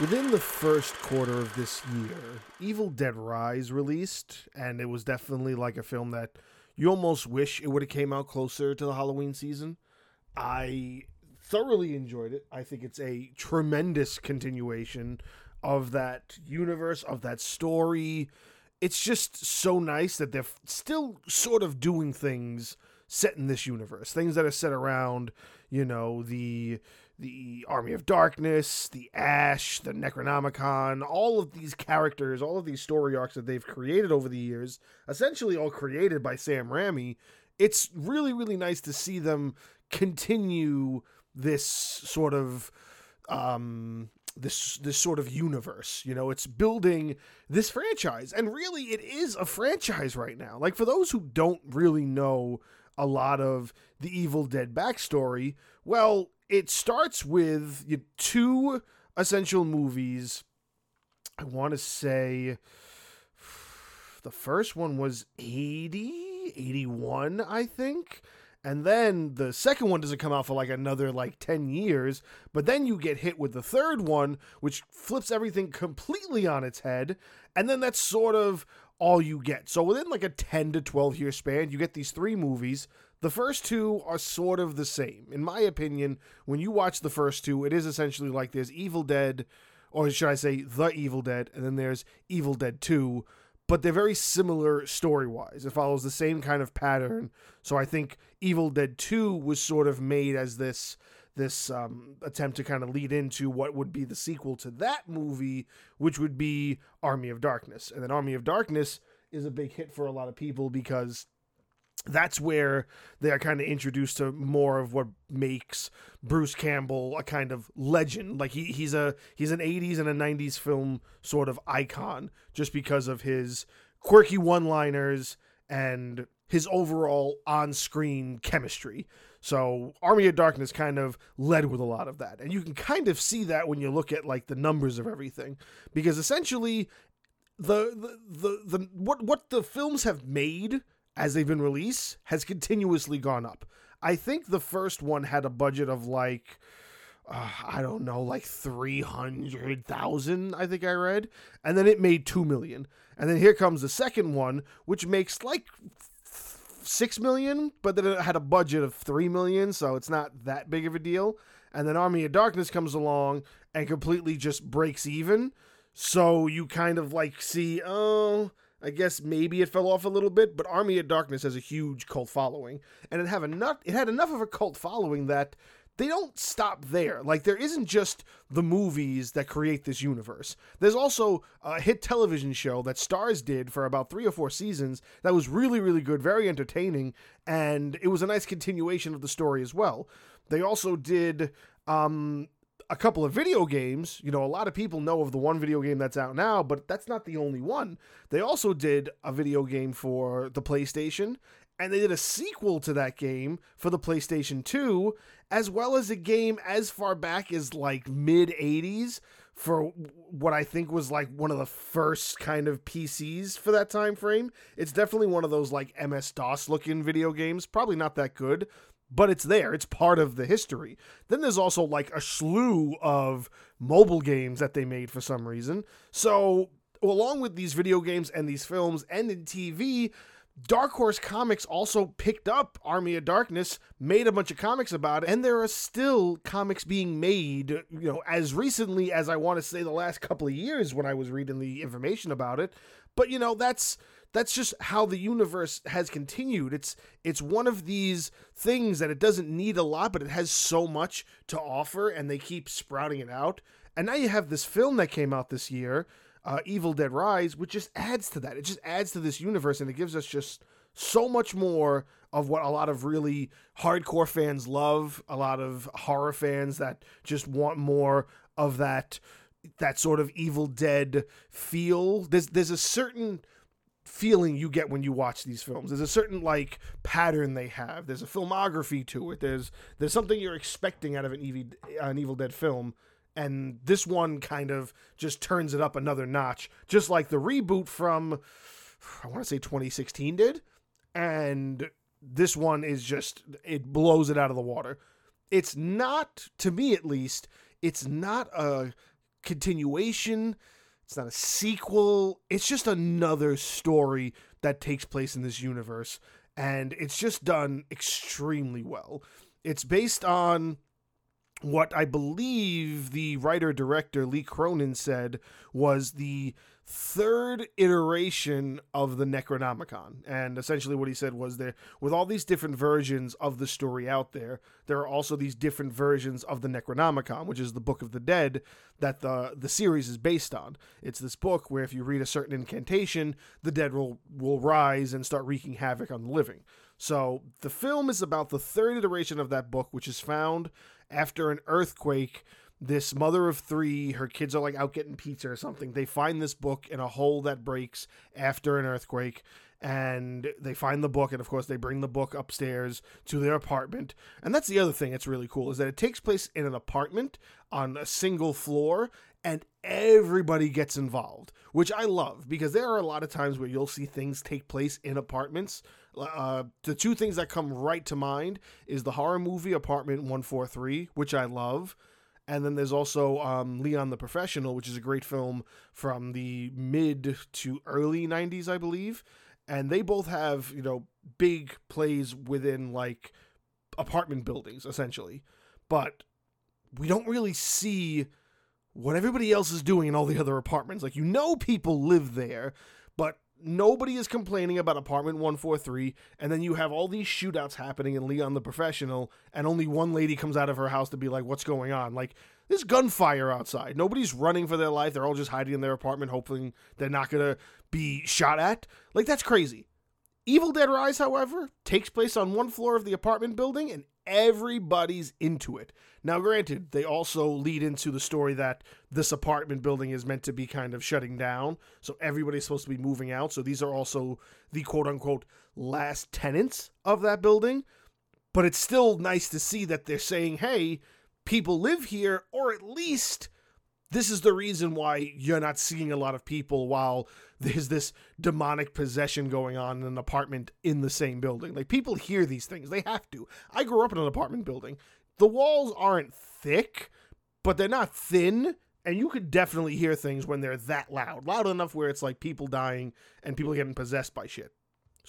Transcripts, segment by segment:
Within the first quarter of this year, Evil Dead Rise released, and it was definitely like a film that you almost wish it would have came out closer to the Halloween season. I thoroughly enjoyed it. I think it's a tremendous continuation of that universe, of that story. It's just so nice that they're still sort of doing things set in this universe, things that are set around, you know, the the Army of Darkness, the Ash, the Necronomicon, all of these characters, all of these story arcs that they've created over the years, essentially all created by Sam Raimi. It's really, really nice to see them continue this sort of um this this sort of universe you know it's building this franchise and really it is a franchise right now like for those who don't really know a lot of the evil dead backstory well it starts with two essential movies. I want to say the first one was 80, 81, I think. And then the second one doesn't come out for like another like 10 years. But then you get hit with the third one, which flips everything completely on its head. And then that's sort of all you get. So within like a 10 to 12 year span, you get these three movies the first two are sort of the same. In my opinion, when you watch the first two, it is essentially like there's Evil Dead, or should I say The Evil Dead, and then there's Evil Dead 2, but they're very similar story wise. It follows the same kind of pattern. So I think Evil Dead 2 was sort of made as this this um, attempt to kind of lead into what would be the sequel to that movie, which would be Army of Darkness. And then Army of Darkness is a big hit for a lot of people because that's where they are kind of introduced to more of what makes Bruce Campbell a kind of legend. Like he, he's a he's an 80s and a 90s film sort of icon just because of his quirky one-liners and his overall on-screen chemistry. So Army of Darkness kind of led with a lot of that. And you can kind of see that when you look at like the numbers of everything because essentially the the the, the what what the films have made as they've been released has continuously gone up. I think the first one had a budget of like uh, I don't know, like 300,000, I think I read, and then it made 2 million. And then here comes the second one which makes like 6 million, but then it had a budget of 3 million, so it's not that big of a deal. And then Army of Darkness comes along and completely just breaks even. So you kind of like see, oh, I guess maybe it fell off a little bit, but Army of Darkness has a huge cult following, and it have enough. It had enough of a cult following that they don't stop there. Like there isn't just the movies that create this universe. There's also a hit television show that Starz did for about three or four seasons that was really, really good, very entertaining, and it was a nice continuation of the story as well. They also did um, a couple of video games. You know, a lot of people know of the one video game that's out now, but that's not the only one. They also did a video game for the PlayStation, and they did a sequel to that game for the PlayStation 2, as well as a game as far back as like mid 80s for what I think was like one of the first kind of PCs for that time frame. It's definitely one of those like MS DOS looking video games, probably not that good, but it's there. It's part of the history. Then there's also like a slew of mobile games that they made for some reason. So, along with these video games and these films and in TV, Dark Horse Comics also picked up Army of Darkness, made a bunch of comics about it, and there are still comics being made, you know, as recently as I want to say the last couple of years when I was reading the information about it. But, you know, that's that's just how the universe has continued. It's it's one of these things that it doesn't need a lot, but it has so much to offer, and they keep sprouting it out. And now you have this film that came out this year, uh, Evil Dead Rise, which just adds to that. It just adds to this universe, and it gives us just so much more of what a lot of really hardcore fans love. A lot of horror fans that just want more of that that sort of Evil Dead feel. There's there's a certain feeling you get when you watch these films. There's a certain like pattern they have. There's a filmography to it. There's there's something you're expecting out of an Evil an Evil Dead film, and this one kind of just turns it up another notch, just like the reboot from I want to say 2016 did, and this one is just it blows it out of the water. It's not to me at least. It's not a continuation. It's not a sequel. It's just another story that takes place in this universe. And it's just done extremely well. It's based on what I believe the writer director Lee Cronin said was the third iteration of the Necronomicon. And essentially, what he said was there, with all these different versions of the story out there, there are also these different versions of the Necronomicon, which is the Book of the Dead that the the series is based on. It's this book where if you read a certain incantation, the dead will will rise and start wreaking havoc on the living. So the film is about the third iteration of that book, which is found after an earthquake this mother of three, her kids are like out getting pizza or something. They find this book in a hole that breaks after an earthquake, and they find the book, and of course, they bring the book upstairs to their apartment. And that's the other thing that's really cool is that it takes place in an apartment on a single floor, and everybody gets involved, which I love because there are a lot of times where you'll see things take place in apartments. Uh, the two things that come right to mind is the horror movie Apartment 143, which I love and then there's also um, Leon the Professional, which is a great film from the mid to early 90s, I believe. And they both have, you know, big plays within like apartment buildings, essentially. But we don't really see what everybody else is doing in all the other apartments. Like, you know, people live there, but nobody is complaining about apartment 143 and then you have all these shootouts happening in leon the professional and only one lady comes out of her house to be like what's going on? Like there's gunfire outside. Nobody's running for their life. They're all just hiding in their apartment hoping they're not to be shot at. Like that's crazy. Evil dead rise however takes place on one floor of the apartment building and everybody's into it now, granted, they also lead into the story that this apartment building is meant to be kind of shutting down. So everybody's supposed to be moving out. So these are also the quote unquote last tenants of that building. But it's still nice to see that they're saying, hey, people live here, or at least this is the reason why you're not seeing a lot of people while there's this demonic possession going on in an apartment in the same building. Like people hear these things. They have to. I grew up in an apartment building the walls aren't thick, but they're not thin. And you could definitely hear things when they're that loud, loud enough where it's like people dying and people getting possessed by shit.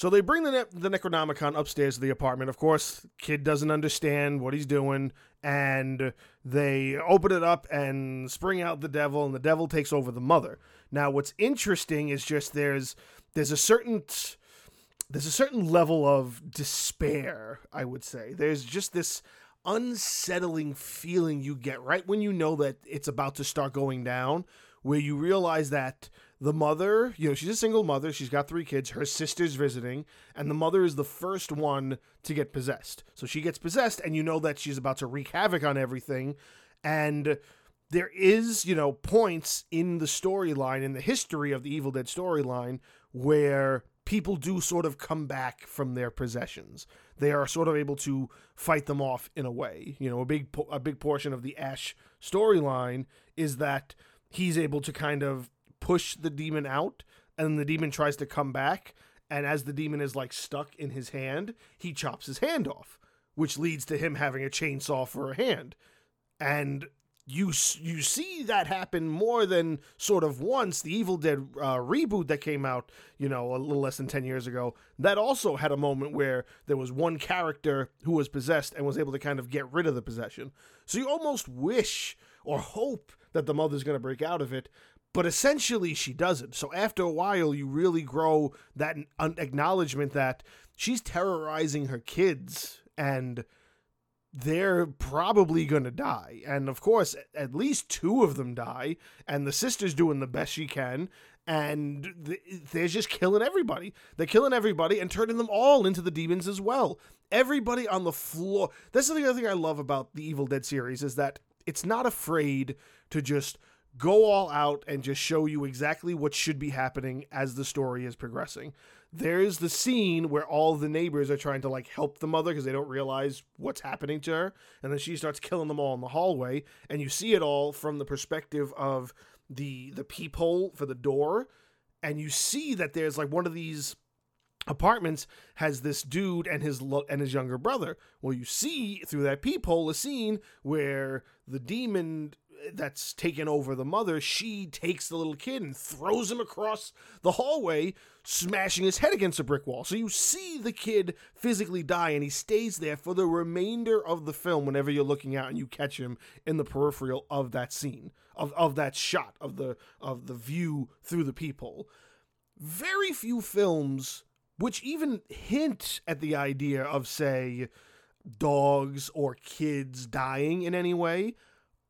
So they bring the ne- the Necronomicon upstairs to the apartment. Of course, kid doesn't understand what he's doing, and they open it up and spring out the devil, and the devil takes over the mother. Now, what's interesting is just there's there's a certain there's a certain level of despair. I would say there's just this unsettling feeling you get right when you know that it's about to start going down, where you realize that the mother, you know, she's a single mother, she's got three kids, her sister's visiting, and the mother is the first one to get possessed. So she gets possessed, and you know that she's about to wreak havoc on everything. And there is, you know, points in the storyline, in the history of the Evil Dead storyline, where people do sort of come back from their possessions. They are sort of able to fight them off in a way. You know, a big a big portion of the Ash storyline is that he's able to kind of push the demon out and the demon tries to come back and as the demon is like stuck in his hand, he chops his hand off, which leads to him having a chainsaw for a hand. And you you see that happen more than sort of once the Evil Dead uh, reboot that came out, you know, a little less than 10 years ago. That also had a moment where there was one character who was possessed and was able to kind of get rid of the possession. So you almost wish or hope that the mother's going to break out of it, but essentially she doesn't. So after a while you really grow that acknowledgement that she's terrorizing her kids and they're probably going to die. And of course, at least two of them die, and the sister's doing the best she can, and they're just killing everybody. They're killing everybody and turning them all into the demons as well. Everybody on the floor. That's the other thing I love about the Evil Dead series is that it's not afraid to just go all out and just show you exactly what should be happening as the story is progressing. There's the scene where all the neighbors are trying to like help the mother because they don't realize what's happening to her and then she starts killing them all in the hallway and you see it all from the perspective of the the peephole for the door and you see that there's like one of these apartments has this dude and his lo- and his younger brother well you see through that peephole a scene where the demon that's taken over the mother, she takes the little kid and throws him across the hallway, smashing his head against a brick wall. So you see the kid physically die, and he stays there for the remainder of the film whenever you're looking out and you catch him in the peripheral of that scene, of, of that shot, of the of the view through the peephole. Very few films which even hint at the idea of, say, dogs or kids dying in any way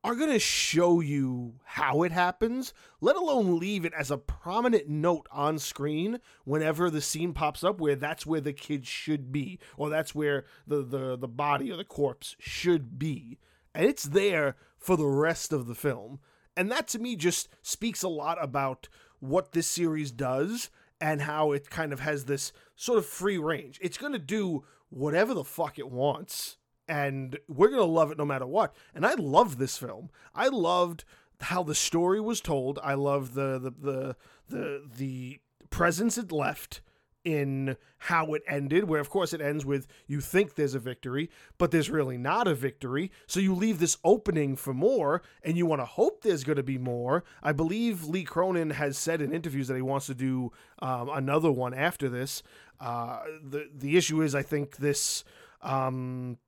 are going to show you how it happens, let alone leave it as a prominent note on screen whenever the scene pops up where that's where the kid should be, or that's where the, the, the body or the corpse should be. And it's there for the rest of the film. And that to me just speaks a lot about what this series does and how it kind of has this sort of free range. It's going to do whatever the fuck it wants and we're going to love it no matter what. And I loved this film. I loved how the story was told. I loved the the the the, the presence it left in how it ended, where of course it ends with you think there's a victory, but there's really not a victory. So you leave this opening for more, and you want to hope there's going to be more. I believe Lee Cronin has said in interviews that he wants to do um, another one after this. Uh, the the issue is, I think this. Um,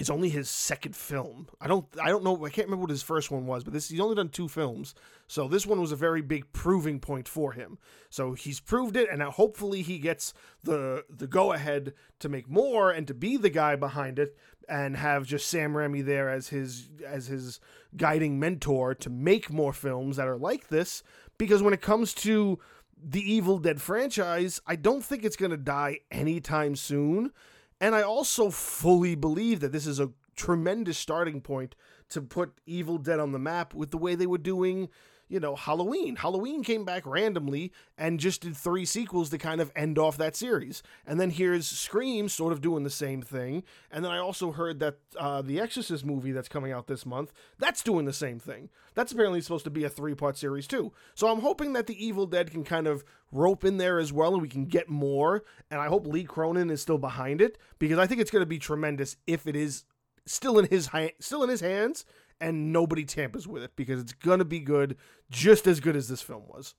it's only his second film. I don't I don't know I can't remember what his first one was, but this he's only done two films. So this one was a very big proving point for him. So he's proved it and now hopefully he gets the the go ahead to make more and to be the guy behind it and have just Sam Raimi there as his as his guiding mentor to make more films that are like this because when it comes to the Evil Dead franchise, I don't think it's going to die anytime soon and I also fully believe that this is a tremendous starting point to put Evil Dead on the map with the way they were doing, you know, Halloween. Halloween came back randomly and just did three sequels to kind of end off that series. And then here's Scream sort of doing the same thing. And then I also heard that uh, the Exorcist movie that's coming out this month, that's doing the same thing. That's apparently supposed to be a three part series too. So I'm hoping that the Evil Dead can kind of rope in there as well and we can get more. And I hope Lee Cronin is still behind it because I think it's going to be tremendous if it is still in his still in his hands and nobody tampers with it because it's going to be good just as good as this film was.